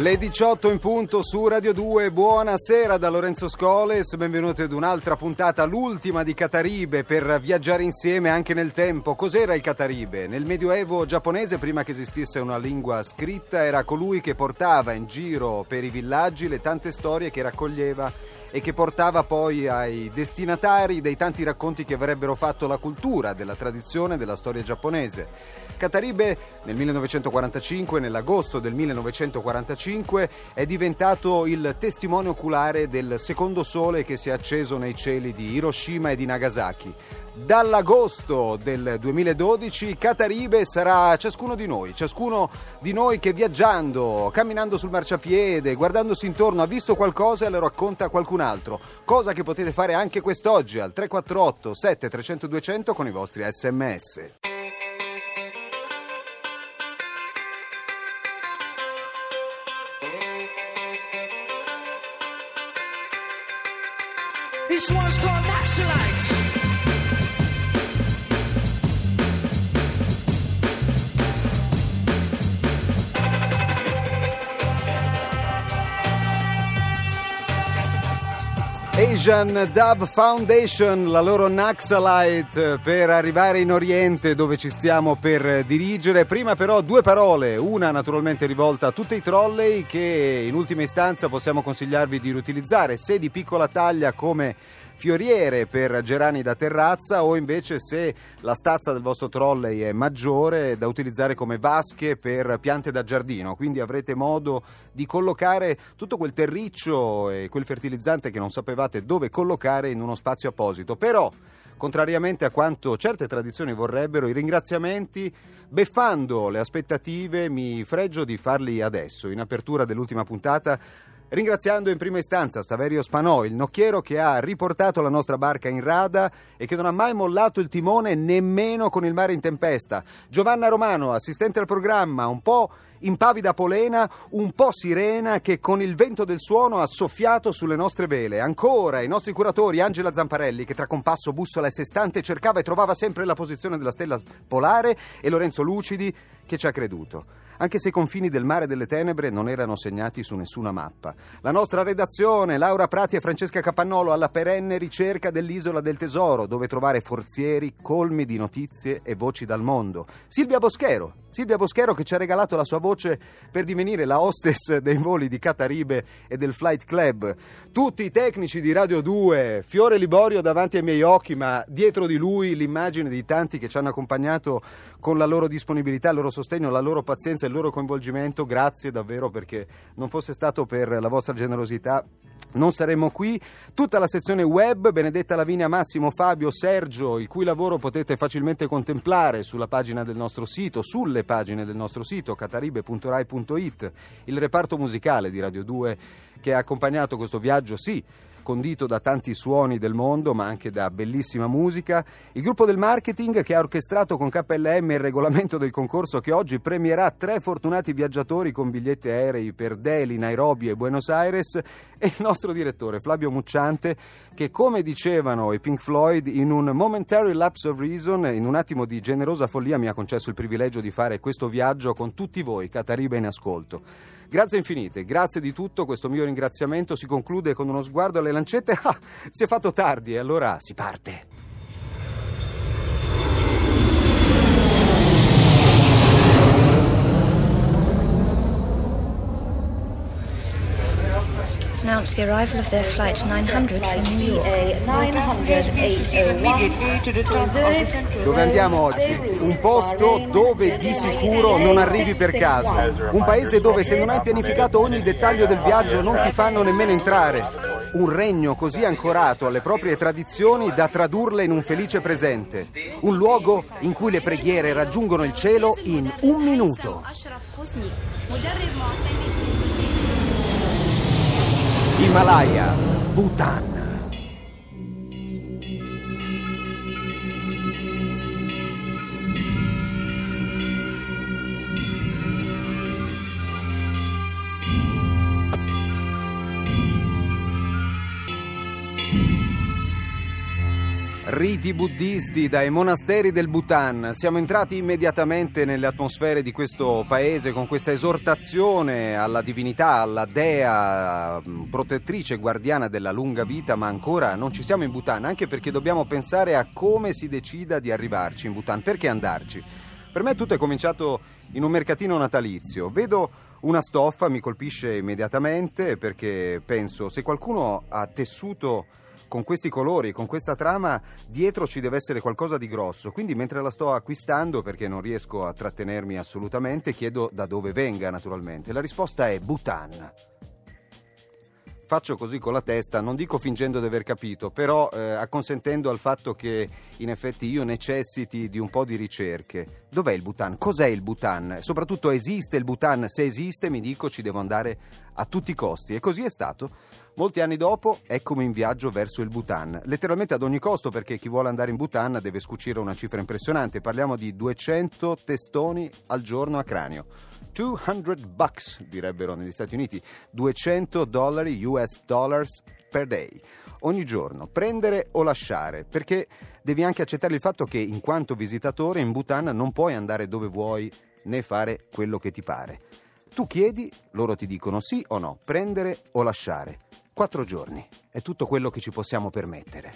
Le 18 in punto su Radio 2, buonasera da Lorenzo Scoles, benvenuti ad un'altra puntata, l'ultima di Cataribe per viaggiare insieme anche nel tempo. Cos'era il Cataribe? Nel Medioevo giapponese, prima che esistesse una lingua scritta, era colui che portava in giro per i villaggi le tante storie che raccoglieva e che portava poi ai destinatari dei tanti racconti che avrebbero fatto la cultura, della tradizione, della storia giapponese. Cataribe nel 1945, nell'agosto del 1945, è diventato il testimone oculare del secondo sole che si è acceso nei cieli di Hiroshima e di Nagasaki. Dall'agosto del 2012 Cataribe sarà ciascuno di noi, ciascuno di noi che viaggiando, camminando sul marciapiede, guardandosi intorno ha visto qualcosa e lo racconta a qualcun altro, cosa che potete fare anche quest'oggi al 348 7300 200 con i vostri sms. This one's called Maxilites. Asian Dub Foundation, la loro Naxalite per arrivare in Oriente dove ci stiamo per dirigere. Prima però due parole, una naturalmente rivolta a tutti i trolley che in ultima istanza possiamo consigliarvi di riutilizzare, se di piccola taglia come fioriere per gerani da terrazza o invece se la stazza del vostro trolley è maggiore da utilizzare come vasche per piante da giardino, quindi avrete modo di collocare tutto quel terriccio e quel fertilizzante che non sapevate dove collocare in uno spazio apposito. Però contrariamente a quanto certe tradizioni vorrebbero, i ringraziamenti, beffando le aspettative, mi fregio di farli adesso, in apertura dell'ultima puntata, Ringraziando in prima istanza Staverio Spanò, il nocchiero che ha riportato la nostra barca in rada e che non ha mai mollato il timone nemmeno con il mare in tempesta. Giovanna Romano, assistente al programma, un po' impavida polena, un po' sirena che con il vento del suono ha soffiato sulle nostre vele. Ancora i nostri curatori Angela Zamparelli che tra compasso, bussola e sestante cercava e trovava sempre la posizione della stella polare e Lorenzo Lucidi che ci ha creduto anche se i confini del mare delle tenebre non erano segnati su nessuna mappa. La nostra redazione, Laura Prati e Francesca Capannolo, alla perenne ricerca dell'isola del tesoro, dove trovare forzieri colmi di notizie e voci dal mondo. Silvia Boschero, Silvia Boschero che ci ha regalato la sua voce per divenire la hostess dei voli di Cataribe e del Flight Club. Tutti i tecnici di Radio 2, Fiore Liborio davanti ai miei occhi, ma dietro di lui l'immagine di tanti che ci hanno accompagnato con la loro disponibilità, il loro sostegno, la loro pazienza il loro coinvolgimento. Grazie davvero perché non fosse stato per la vostra generosità non saremmo qui. Tutta la sezione web, Benedetta Lavinia, Massimo, Fabio, Sergio, il cui lavoro potete facilmente contemplare sulla pagina del nostro sito, sulle pagine del nostro sito, cataribe.rai.it, il reparto musicale di Radio 2 che ha accompagnato questo viaggio, sì, condito da tanti suoni del mondo, ma anche da bellissima musica. Il gruppo del marketing che ha orchestrato con KLM il regolamento del concorso che oggi premierà tre fortunati viaggiatori con biglietti aerei per Delhi, Nairobi e Buenos Aires e il nostro direttore Flavio Mucciante che come dicevano i Pink Floyd in un momentary lapse of reason, in un attimo di generosa follia mi ha concesso il privilegio di fare questo viaggio con tutti voi, Catariba in ascolto. Grazie infinite, grazie di tutto, questo mio ringraziamento si conclude con uno sguardo alle lancette. Ah, si è fatto tardi allora si parte. Announced the arrival of their flight 900 from New York. 900 Dove andiamo oggi? Un posto dove di sicuro non arrivi per caso. Un paese dove se non hai pianificato ogni dettaglio del viaggio non ti fanno nemmeno entrare. Un regno così ancorato alle proprie tradizioni da tradurle in un felice presente. Un luogo in cui le preghiere raggiungono il cielo in un minuto. Himalaya, Bhutan. Riti buddisti dai monasteri del Bhutan. Siamo entrati immediatamente nelle atmosfere di questo paese con questa esortazione alla divinità, alla dea mh, protettrice, guardiana della lunga vita, ma ancora non ci siamo in Bhutan, anche perché dobbiamo pensare a come si decida di arrivarci in Bhutan. Perché andarci? Per me tutto è cominciato in un mercatino natalizio. Vedo una stoffa, mi colpisce immediatamente perché penso se qualcuno ha tessuto con questi colori, con questa trama, dietro ci deve essere qualcosa di grosso. Quindi mentre la sto acquistando, perché non riesco a trattenermi assolutamente, chiedo da dove venga naturalmente. La risposta è Bhutan. Faccio così con la testa, non dico fingendo di aver capito, però eh, acconsentendo al fatto che in effetti io necessiti di un po' di ricerche. Dov'è il Bhutan? Cos'è il Bhutan? Soprattutto esiste il Bhutan? Se esiste mi dico ci devo andare a tutti i costi. E così è stato. Molti anni dopo, eccomi in viaggio verso il Bhutan. Letteralmente ad ogni costo, perché chi vuole andare in Bhutan deve scucire una cifra impressionante. Parliamo di 200 testoni al giorno a cranio. 200 bucks, direbbero negli Stati Uniti. 200 dollari US dollars per day. Ogni giorno, prendere o lasciare, perché devi anche accettare il fatto che in quanto visitatore in Bhutan non puoi andare dove vuoi né fare quello che ti pare. Tu chiedi, loro ti dicono sì o no, prendere o lasciare. Quattro giorni. È tutto quello che ci possiamo permettere.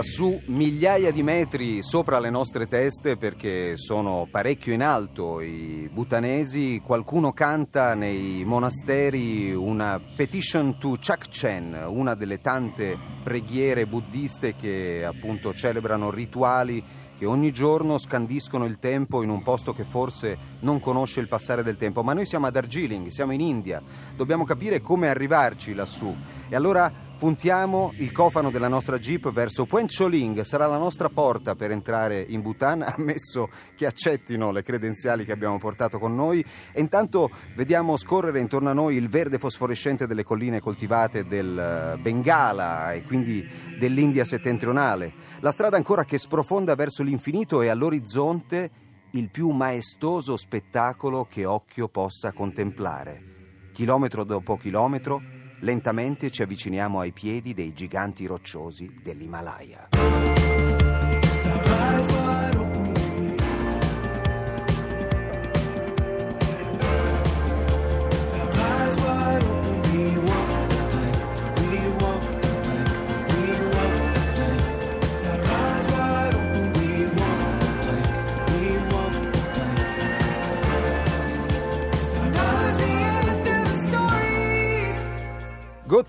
Lassù migliaia di metri sopra le nostre teste perché sono parecchio in alto i butanesi, qualcuno canta nei monasteri una petition to Chakchen, una delle tante preghiere buddiste che appunto celebrano rituali che ogni giorno scandiscono il tempo in un posto che forse non conosce il passare del tempo. Ma noi siamo a Darjeeling, siamo in India, dobbiamo capire come arrivarci lassù. E allora puntiamo il cofano della nostra Jeep verso Point Choling, sarà la nostra porta per entrare in Bhutan, ammesso che accettino le credenziali che abbiamo portato con noi. E intanto vediamo scorrere intorno a noi il verde fosforescente delle colline coltivate del Bengala e quindi dell'India settentrionale. La strada ancora che sprofonda verso l'infinito e all'orizzonte il più maestoso spettacolo che occhio possa contemplare. Chilometro dopo chilometro, lentamente ci avviciniamo ai piedi dei giganti rocciosi dell'Himalaya.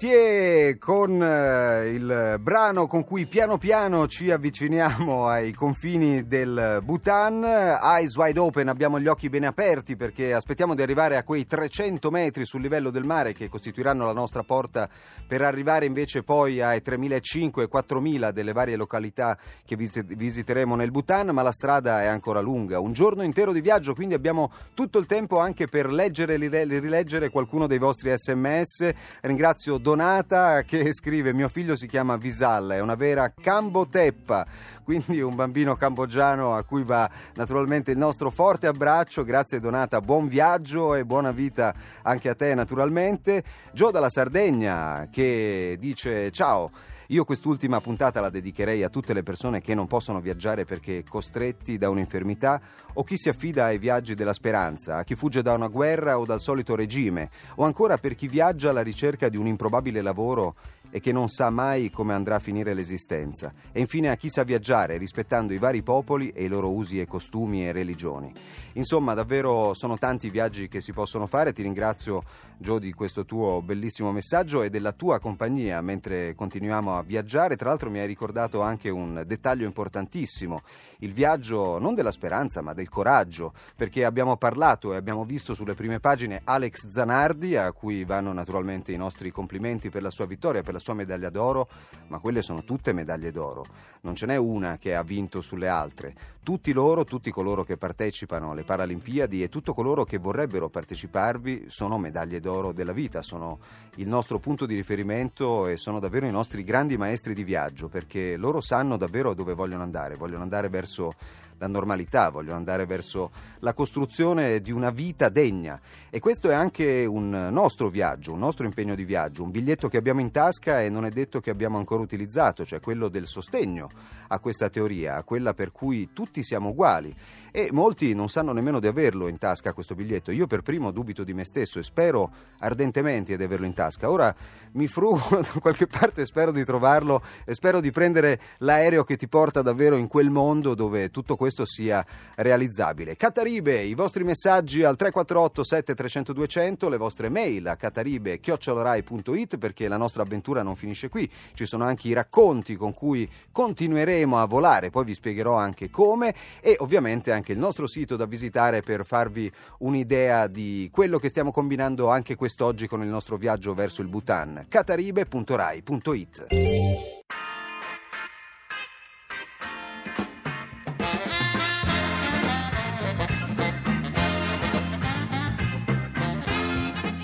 Gautier con eh, il brano con cui piano piano ci avviciniamo ai confini del Bhutan. Eyes wide open, abbiamo gli occhi bene aperti perché aspettiamo di arrivare a quei 300 metri sul livello del mare che costituiranno la nostra porta per arrivare invece poi ai 3.500 e 4.000 delle varie località che visit- visiteremo nel Bhutan, ma la strada è ancora lunga. Un giorno intero di viaggio, quindi abbiamo tutto il tempo anche per leggere e rileggere qualcuno dei vostri sms. Ringrazio Donata che scrive: Mio figlio si chiama Visal, è una vera camboteppa, quindi un bambino cambogiano a cui va naturalmente il nostro forte abbraccio. Grazie Donata, buon viaggio e buona vita anche a te naturalmente. Gio dalla Sardegna che dice: Ciao. Io quest'ultima puntata la dedicherei a tutte le persone che non possono viaggiare perché costretti da un'infermità o chi si affida ai viaggi della speranza, a chi fugge da una guerra o dal solito regime, o ancora per chi viaggia alla ricerca di un improbabile lavoro e che non sa mai come andrà a finire l'esistenza, e infine a chi sa viaggiare rispettando i vari popoli e i loro usi e costumi e religioni. Insomma, davvero sono tanti i viaggi che si possono fare. Ti ringrazio, Gio, di questo tuo bellissimo messaggio e della tua compagnia mentre continuiamo a viaggiare. Tra l'altro mi hai ricordato anche un dettaglio importantissimo, il viaggio non della speranza ma del coraggio, perché abbiamo parlato e abbiamo visto sulle prime pagine Alex Zanardi, a cui vanno naturalmente i nostri complimenti per la sua vittoria, per la sua medaglia d'oro, ma quelle sono tutte medaglie d'oro. Non ce n'è una che ha vinto sulle altre. Tutti loro, tutti coloro che partecipano alle Paralimpiadi e tutti coloro che vorrebbero parteciparvi sono medaglie d'oro della vita, sono il nostro punto di riferimento e sono davvero i nostri grandi maestri di viaggio perché loro sanno davvero dove vogliono andare, vogliono andare verso la normalità, vogliono andare verso la costruzione di una vita degna e questo è anche un nostro viaggio, un nostro impegno di viaggio, un biglietto che abbiamo in tasca e non è detto che abbiamo ancora utilizzato, cioè quello del sostegno a questa teoria, a quella per cui tutti siamo uguali e molti non sanno nemmeno di averlo in tasca questo biglietto. Io per primo dubito di me stesso e spero ardentemente di averlo in tasca. Ora mi frugo da qualche parte, spero di trovarlo e spero di prendere l'aereo che ti porta davvero in quel mondo dove tutto questo sia realizzabile. Cataribe, i vostri messaggi al 348 7300 200, le vostre mail a cataribe@chiocciolorai.it perché la nostra avventura non finisce qui. Ci sono anche i racconti con cui continueremo a volare, poi vi spiegherò anche come e ovviamente anche anche il nostro sito da visitare per farvi un'idea di quello che stiamo combinando anche quest'oggi con il nostro viaggio verso il Bhutan. cataribe.rai.it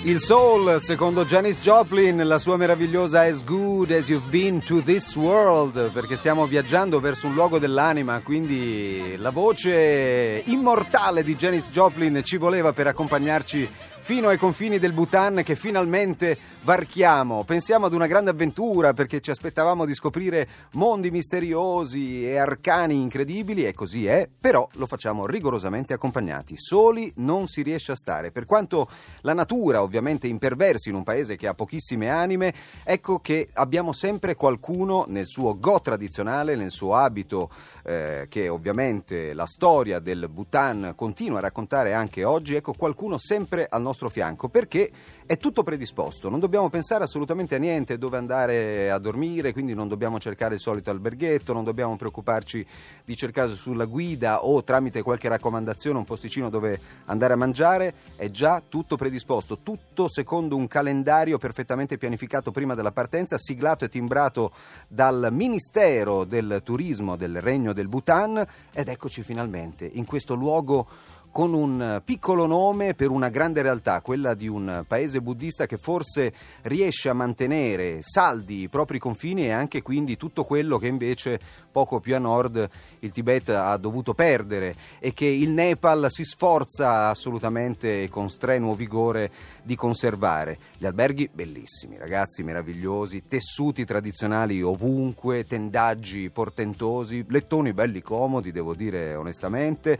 Il soul, secondo Janis Joplin, la sua meravigliosa As Good As You've Been to This World, perché stiamo viaggiando verso un luogo dell'anima, quindi la voce immortale di Janis Joplin ci voleva per accompagnarci fino ai confini del Bhutan che finalmente varchiamo. Pensiamo ad una grande avventura perché ci aspettavamo di scoprire mondi misteriosi e arcani incredibili e così è, però lo facciamo rigorosamente accompagnati. Soli non si riesce a stare. Per quanto la natura ovviamente imperversi in un paese che ha pochissime anime, ecco che abbiamo sempre qualcuno nel suo go tradizionale, nel suo abito eh, che ovviamente la storia del Bhutan continua a raccontare anche oggi, ecco qualcuno sempre al nostro nostro fianco perché è tutto predisposto, non dobbiamo pensare assolutamente a niente dove andare a dormire, quindi non dobbiamo cercare il solito alberghetto, non dobbiamo preoccuparci di cercare sulla guida o tramite qualche raccomandazione un posticino dove andare a mangiare, è già tutto predisposto, tutto secondo un calendario perfettamente pianificato prima della partenza, siglato e timbrato dal Ministero del Turismo del Regno del Bhutan. Ed eccoci finalmente in questo luogo con un piccolo nome per una grande realtà, quella di un paese buddista che forse riesce a mantenere saldi i propri confini e anche quindi tutto quello che invece poco più a nord il Tibet ha dovuto perdere e che il Nepal si sforza assolutamente con strenuo vigore di conservare. Gli alberghi bellissimi, ragazzi meravigliosi, tessuti tradizionali ovunque, tendaggi portentosi, lettoni belli comodi, devo dire onestamente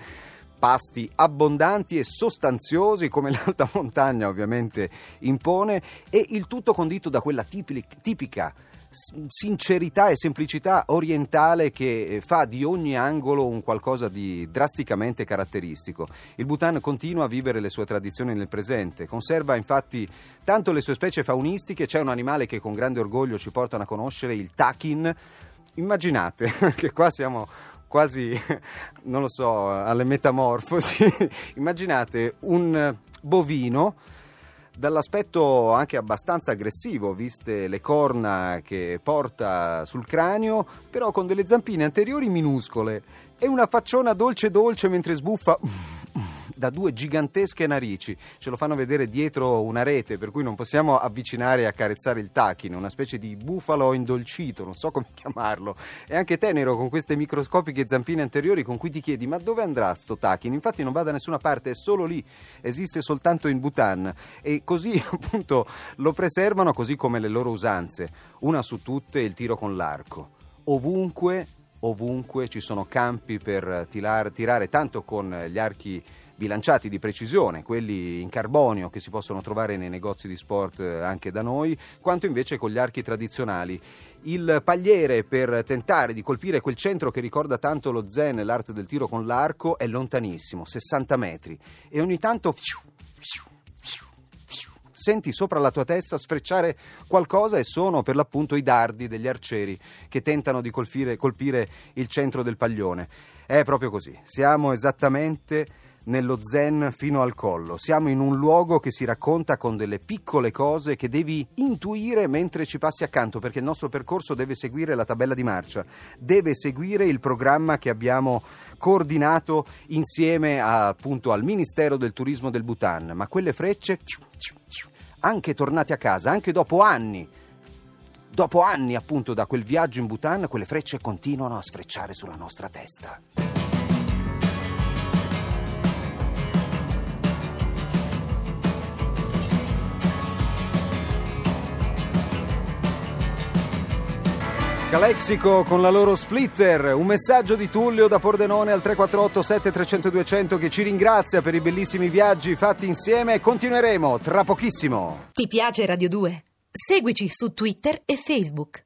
pasti abbondanti e sostanziosi come l'alta montagna ovviamente impone e il tutto condito da quella tipica sincerità e semplicità orientale che eh, fa di ogni angolo un qualcosa di drasticamente caratteristico. Il Bhutan continua a vivere le sue tradizioni nel presente, conserva infatti tanto le sue specie faunistiche, c'è un animale che con grande orgoglio ci portano a conoscere, il takin. Immaginate che qua siamo quasi, non lo so, alle metamorfosi. Immaginate un bovino dall'aspetto anche abbastanza aggressivo, viste le corna che porta sul cranio, però con delle zampine anteriori minuscole e una facciona dolce dolce mentre sbuffa da due gigantesche narici. Ce lo fanno vedere dietro una rete, per cui non possiamo avvicinare e accarezzare il tachine, una specie di bufalo indolcito, non so come chiamarlo. È anche tenero con queste microscopiche zampine anteriori con cui ti chiedi ma dove andrà sto tachine? Infatti non va da nessuna parte, è solo lì, esiste soltanto in Bhutan e così appunto lo preservano così come le loro usanze. Una su tutte il tiro con l'arco. Ovunque, ovunque ci sono campi per tirar- tirare tanto con gli archi bilanciati di precisione, quelli in carbonio che si possono trovare nei negozi di sport eh, anche da noi, quanto invece con gli archi tradizionali. Il pagliere per tentare di colpire quel centro che ricorda tanto lo zen, l'arte del tiro con l'arco, è lontanissimo, 60 metri, e ogni tanto senti sopra la tua testa sfrecciare qualcosa e sono per l'appunto i dardi degli arcieri che tentano di colpire, colpire il centro del paglione. È proprio così, siamo esattamente nello zen fino al collo. Siamo in un luogo che si racconta con delle piccole cose che devi intuire mentre ci passi accanto, perché il nostro percorso deve seguire la tabella di marcia, deve seguire il programma che abbiamo coordinato insieme a, appunto al Ministero del Turismo del Bhutan. Ma quelle frecce, anche tornate a casa, anche dopo anni, dopo anni appunto da quel viaggio in Bhutan, quelle frecce continuano a sfrecciare sulla nostra testa. Calexico con la loro splitter, un messaggio di Tullio da Pordenone al 348 7300 200 che ci ringrazia per i bellissimi viaggi fatti insieme continueremo tra pochissimo. Ti piace Radio 2? Seguici su Twitter e Facebook.